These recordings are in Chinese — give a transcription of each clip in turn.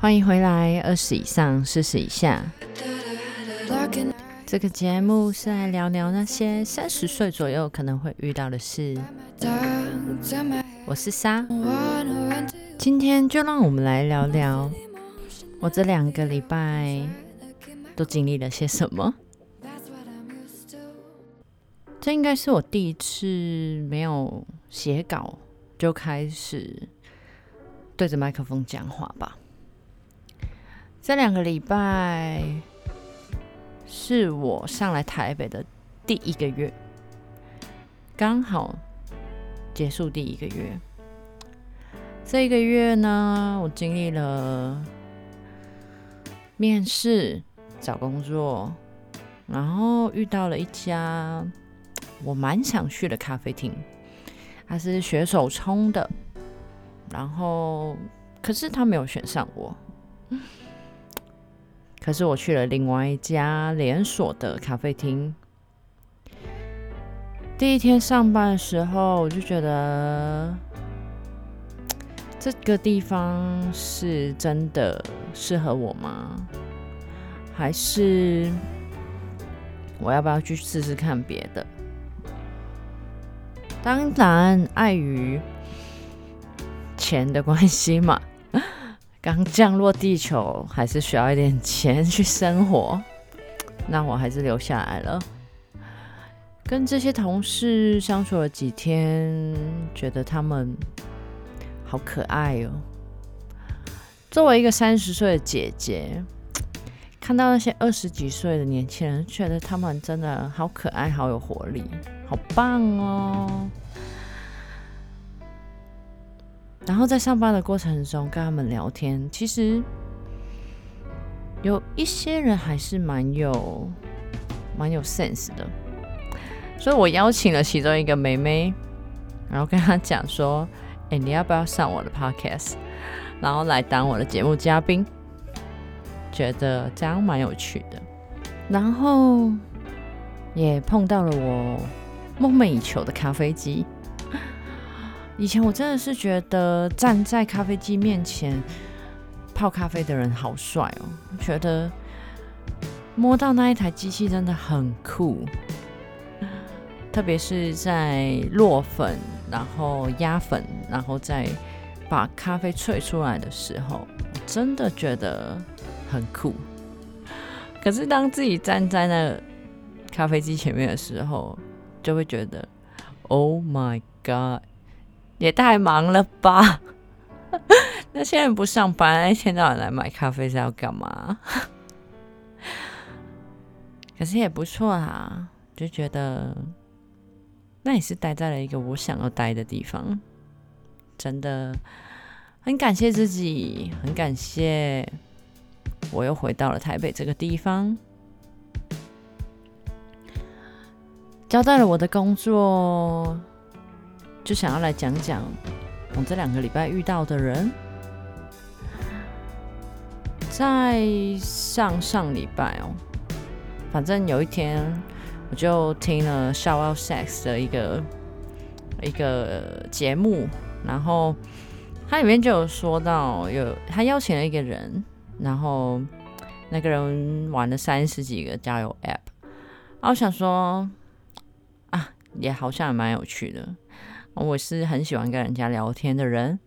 欢迎回来，二十以上，四十以下。这个节目是来聊聊那些三十岁左右可能会遇到的事。我是莎，今天就让我们来聊聊我这两个礼拜都经历了些什么。这应该是我第一次没有写稿就开始对着麦克风讲话吧。这两个礼拜是我上来台北的第一个月，刚好结束第一个月。这一个月呢，我经历了面试、找工作，然后遇到了一家我蛮想去的咖啡厅，它是学手冲的，然后可是他没有选上我。可是我去了另外一家连锁的咖啡厅。第一天上班的时候，我就觉得 这个地方是真的适合我吗？还是我要不要去试试看别的？当然，碍于钱的关系嘛。刚降落地球，还是需要一点钱去生活，那我还是留下来了。跟这些同事相处了几天，觉得他们好可爱哦。作为一个三十岁的姐姐，看到那些二十几岁的年轻人，觉得他们真的好可爱，好有活力，好棒哦。然后在上班的过程中跟他们聊天，其实有一些人还是蛮有蛮有 sense 的，所以我邀请了其中一个妹妹，然后跟她讲说：“哎，你要不要上我的 podcast，然后来当我的节目嘉宾？觉得这样蛮有趣的。”然后也碰到了我梦寐以求的咖啡机。以前我真的是觉得站在咖啡机面前泡咖啡的人好帅哦，觉得摸到那一台机器真的很酷，特别是在落粉，然后压粉，然后再把咖啡萃出来的时候，真的觉得很酷。可是当自己站在那咖啡机前面的时候，就会觉得 Oh my God！也太忙了吧！那现在不上班，一天到晚来买咖啡是要干嘛？可是也不错啊，就觉得那也是待在了一个我想要待的地方，真的很感谢自己，很感谢我又回到了台北这个地方，交代了我的工作。就想要来讲讲我这两个礼拜遇到的人，在上上礼拜哦，反正有一天我就听了《Shout Out Sex》的一个一个节目，然后它里面就有说到，有他邀请了一个人，然后那个人玩了三十几个交友 App，我想说啊，也好像也蛮有趣的。我是很喜欢跟人家聊天的人，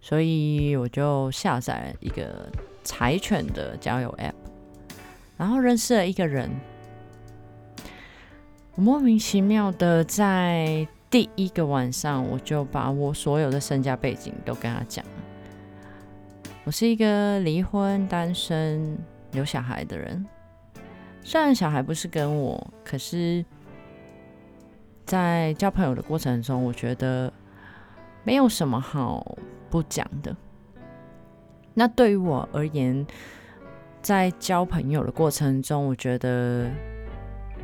所以我就下载了一个柴犬的交友 App，然后认识了一个人。我莫名其妙的在第一个晚上，我就把我所有的身家背景都跟他讲。我是一个离婚、单身、有小孩的人，虽然小孩不是跟我，可是。在交朋友的过程中，我觉得没有什么好不讲的。那对于我而言，在交朋友的过程中，我觉得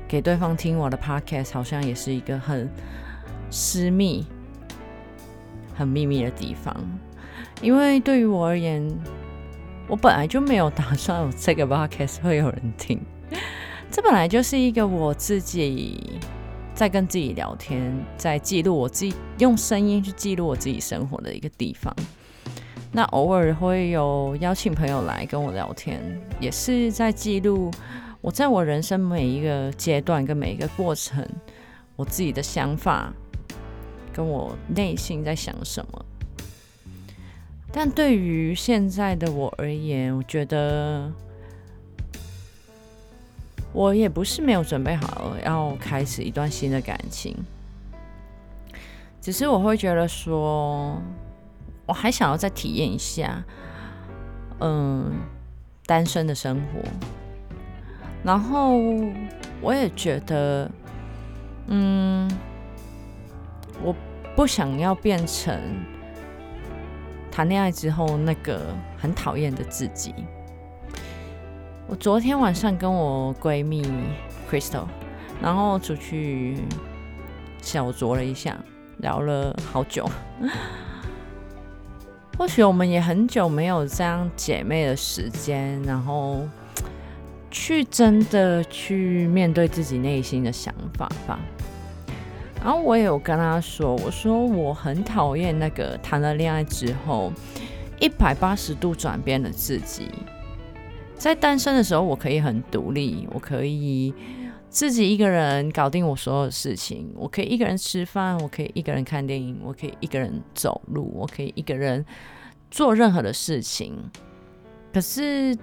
给对方听我的 podcast 好像也是一个很私密、很秘密的地方。因为对于我而言，我本来就没有打算有这个 podcast 会有人听，这本来就是一个我自己。在跟自己聊天，在记录我自己用声音去记录我自己生活的一个地方，那偶尔会有邀请朋友来跟我聊天，也是在记录我在我人生每一个阶段跟每一个过程，我自己的想法，跟我内心在想什么。但对于现在的我而言，我觉得我也不是没有准备好要开始一段新的感情，只是我会觉得说。我还想要再体验一下，嗯，单身的生活。然后我也觉得，嗯，我不想要变成谈恋爱之后那个很讨厌的自己。我昨天晚上跟我闺蜜 Crystal，然后出去小酌了一下，聊了好久。或许我们也很久没有这样姐妹的时间，然后去真的去面对自己内心的想法吧。然后我也有跟她说，我说我很讨厌那个谈了恋爱之后一百八十度转变的自己。在单身的时候，我可以很独立，我可以自己一个人搞定我所有的事情，我可以一个人吃饭，我可以一个人看电影，我可以一个人走路，我可以一个人。做任何的事情，可是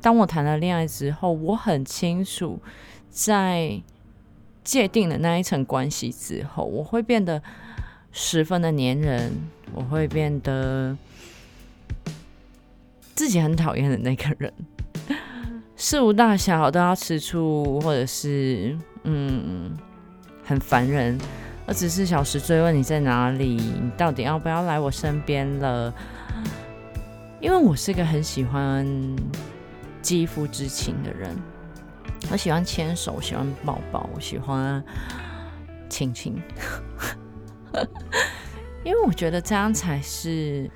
当我谈了恋爱之后，我很清楚，在界定了那一层关系之后，我会变得十分的粘人，我会变得自己很讨厌的那个人，事无大小都要吃醋，或者是嗯很烦人。二十四小时追问你在哪里，你到底要不要来我身边了？因为我是个很喜欢肌肤之情的人，我喜欢牵手，喜欢抱抱，我喜欢亲亲，因为我觉得这样才是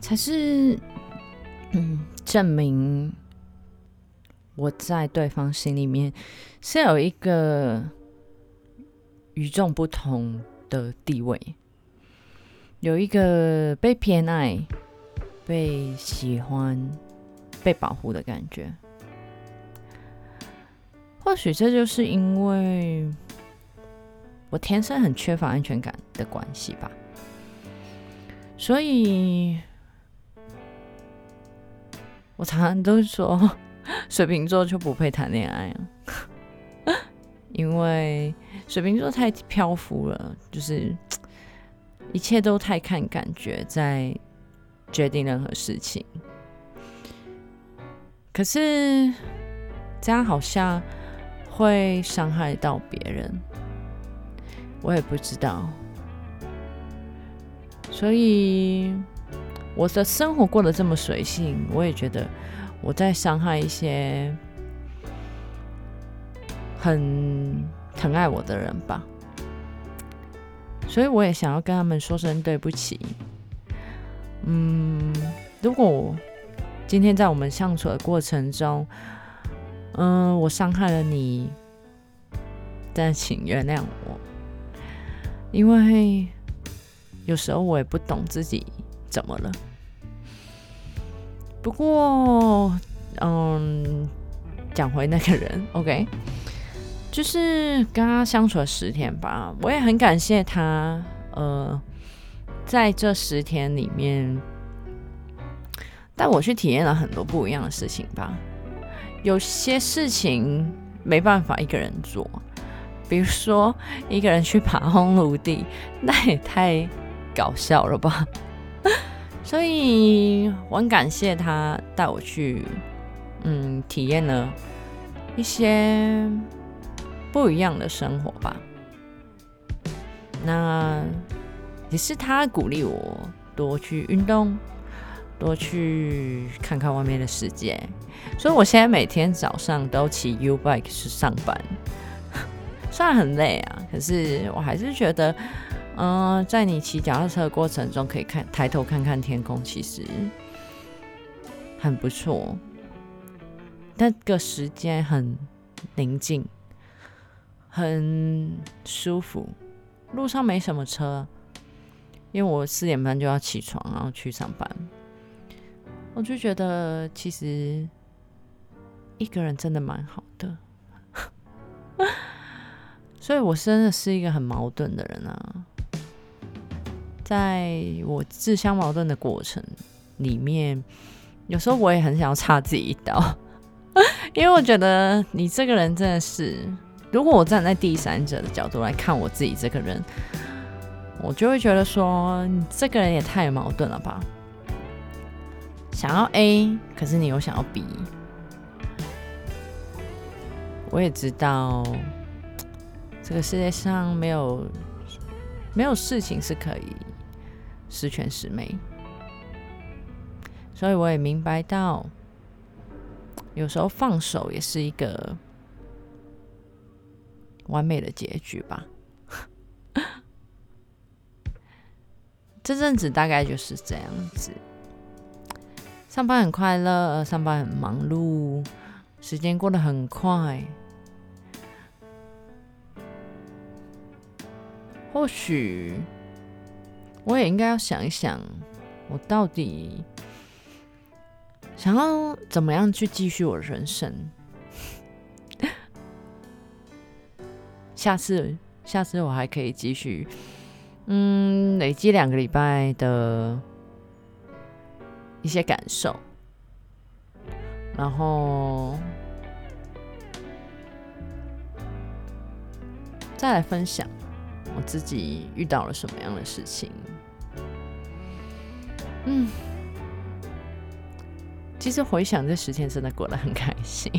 才是证明我在对方心里面是有一个。与众不同的地位，有一个被偏爱、被喜欢、被保护的感觉。或许这就是因为我天生很缺乏安全感的关系吧。所以，我常常都说，水瓶座就不配谈恋爱，因为。水瓶座太漂浮了，就是 一切都太看感觉，在决定任何事情。可是这样好像会伤害到别人，我也不知道。所以我的生活过得这么随性，我也觉得我在伤害一些很。疼爱我的人吧，所以我也想要跟他们说声对不起。嗯，如果今天在我们相处的过程中，嗯，我伤害了你，但请原谅我，因为有时候我也不懂自己怎么了。不过，嗯，讲回那个人，OK。就是跟他相处了十天吧，我也很感谢他。呃，在这十天里面，带我去体验了很多不一样的事情吧。有些事情没办法一个人做，比如说一个人去爬红炉地，那也太搞笑了吧。所以我很感谢他带我去，嗯，体验了一些。不一样的生活吧，那也是他鼓励我多去运动，多去看看外面的世界。所以我现在每天早上都骑 U bike 去上班，虽然很累啊，可是我还是觉得，嗯，在你骑脚踏车的过程中，可以看抬头看看天空，其实很不错。那个时间很宁静。很舒服，路上没什么车，因为我四点半就要起床，然后去上班。我就觉得其实一个人真的蛮好的，所以我真的是一个很矛盾的人啊。在我自相矛盾的过程里面，有时候我也很想要插自己一刀，因为我觉得你这个人真的是，如果我站在第三者的角度来看我自己这个人，我就会觉得说，你这个人也太矛盾了吧。想要 A，可是你又想要 B。我也知道，这个世界上没有没有事情是可以十全十美，所以我也明白到，有时候放手也是一个完美的结局吧。这阵子大概就是这样子。上班很快乐，上班很忙碌，时间过得很快。或许我也应该要想一想，我到底想要怎么样去继续我的人生。下次，下次我还可以继续，嗯，累积两个礼拜的。一些感受，然后再来分享我自己遇到了什么样的事情。嗯，其实回想这十天，真的过得很开心，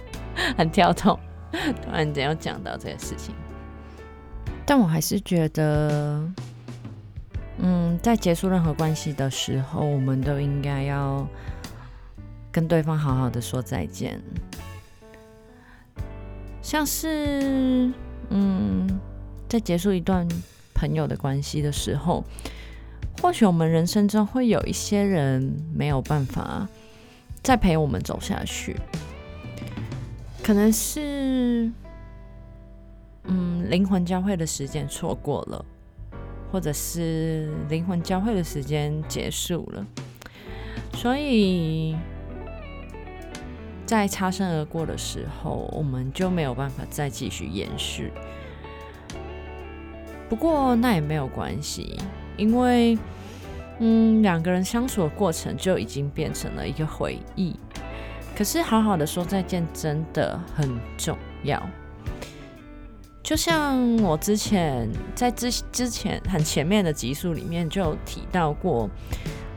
很跳动。突然间要讲到这个事情，但我还是觉得。嗯，在结束任何关系的时候，我们都应该要跟对方好好的说再见。像是，嗯，在结束一段朋友的关系的时候，或许我们人生中会有一些人没有办法再陪我们走下去，可能是，嗯，灵魂交汇的时间错过了。或者是灵魂交汇的时间结束了，所以在擦身而过的时候，我们就没有办法再继续延续。不过那也没有关系，因为嗯，两个人相处的过程就已经变成了一个回忆。可是好好的说再见真的很重要。就像我之前在之之前很前面的集数里面就提到过，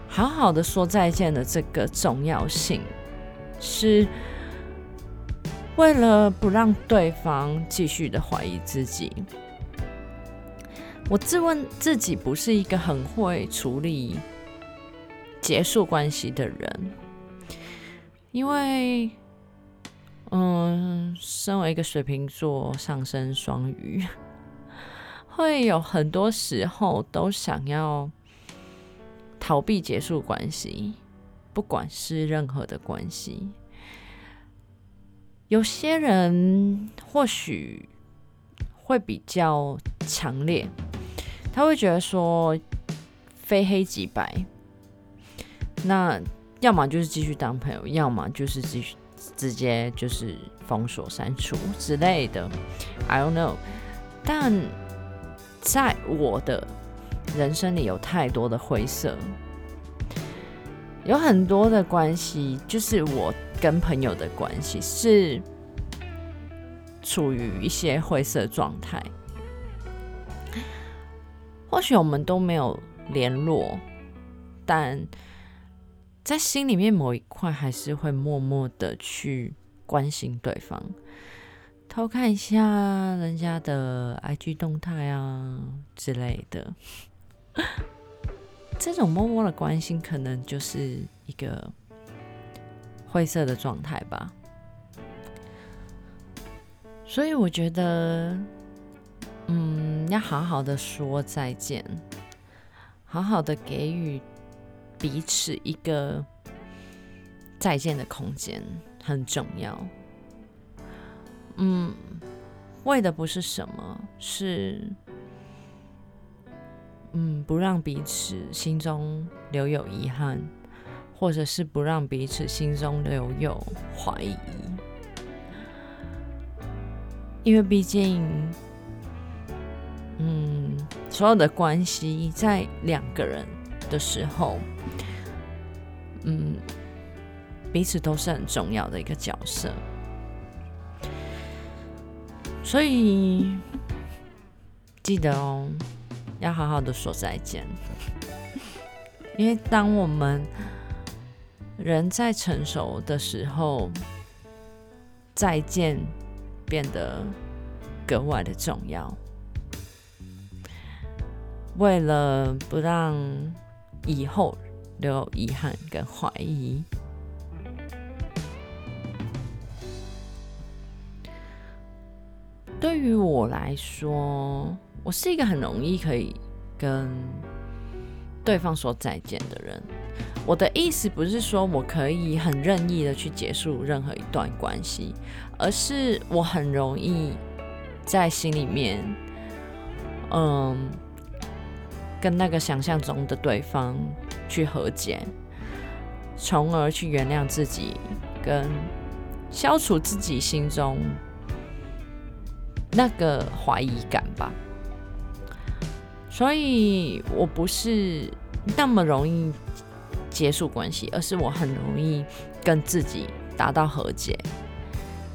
好好的说再见的这个重要性，是为了不让对方继续的怀疑自己。我自问自己不是一个很会处理结束关系的人，因为。嗯，身为一个水瓶座上升双鱼，会有很多时候都想要逃避结束关系，不管是任何的关系。有些人或许会比较强烈，他会觉得说非黑即白，那要么就是继续当朋友，要么就是继续。直接就是封锁、删除之类的，I don't know。但在我的人生里，有太多的灰色，有很多的关系，就是我跟朋友的关系是处于一些灰色状态。或许我们都没有联络，但。在心里面某一块，还是会默默的去关心对方，偷看一下人家的 IG 动态啊之类的。这种默默的关心，可能就是一个灰色的状态吧。所以我觉得，嗯，要好好的说再见，好好的给予。彼此一个再见的空间很重要。嗯，为的不是什么，是嗯不让彼此心中留有遗憾，或者是不让彼此心中留有怀疑，因为毕竟，嗯，所有的关系在两个人的时候，嗯，彼此都是很重要的一个角色，所以记得哦，要好好的说再见，因为当我们人在成熟的时候，再见变得格外的重要。为了不让以后留有遗憾跟怀疑，对于我来说，我是一个很容易可以跟对方说再见的人。我的意思不是说我可以很任意的去结束任何一段关系，而是我很容易在心里面，嗯，跟那个想象中的对方去和解，从而去原谅自己，跟消除自己心中那个怀疑感吧。所以我不是那么容易。结束关系，而是我很容易跟自己达到和解，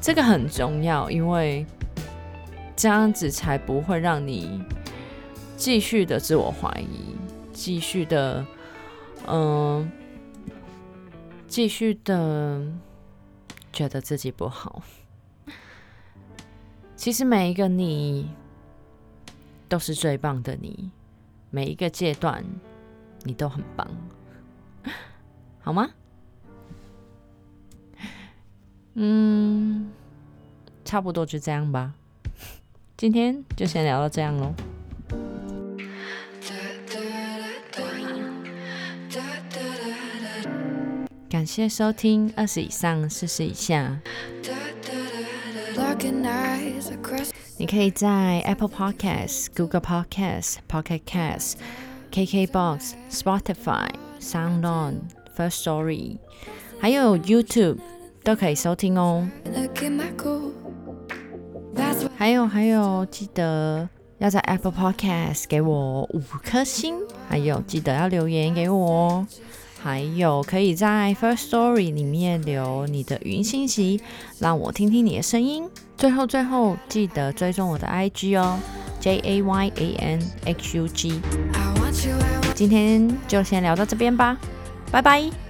这个很重要，因为这样子才不会让你继续的自我怀疑，继续的，嗯，继续的觉得自己不好。其实每一个你都是最棒的你，每一个阶段你都很棒。好吗？嗯，差不多就这样吧。今天就先聊到这样喽。感谢收听二十以上四十以下。你可以在 Apple Podcasts、Google Podcasts、Pocket Casts、KKBox、Spotify、SoundOn。First Story，还有 YouTube 都可以收听哦。还有还有，记得要在 Apple Podcast 给我五颗星，还有记得要留言给我哦。还有可以在 First Story 里面留你的语音信息，让我听听你的声音。最后最后，记得追踪我的 IG 哦，J A Y A N X U G。今天就先聊到这边吧。拜拜。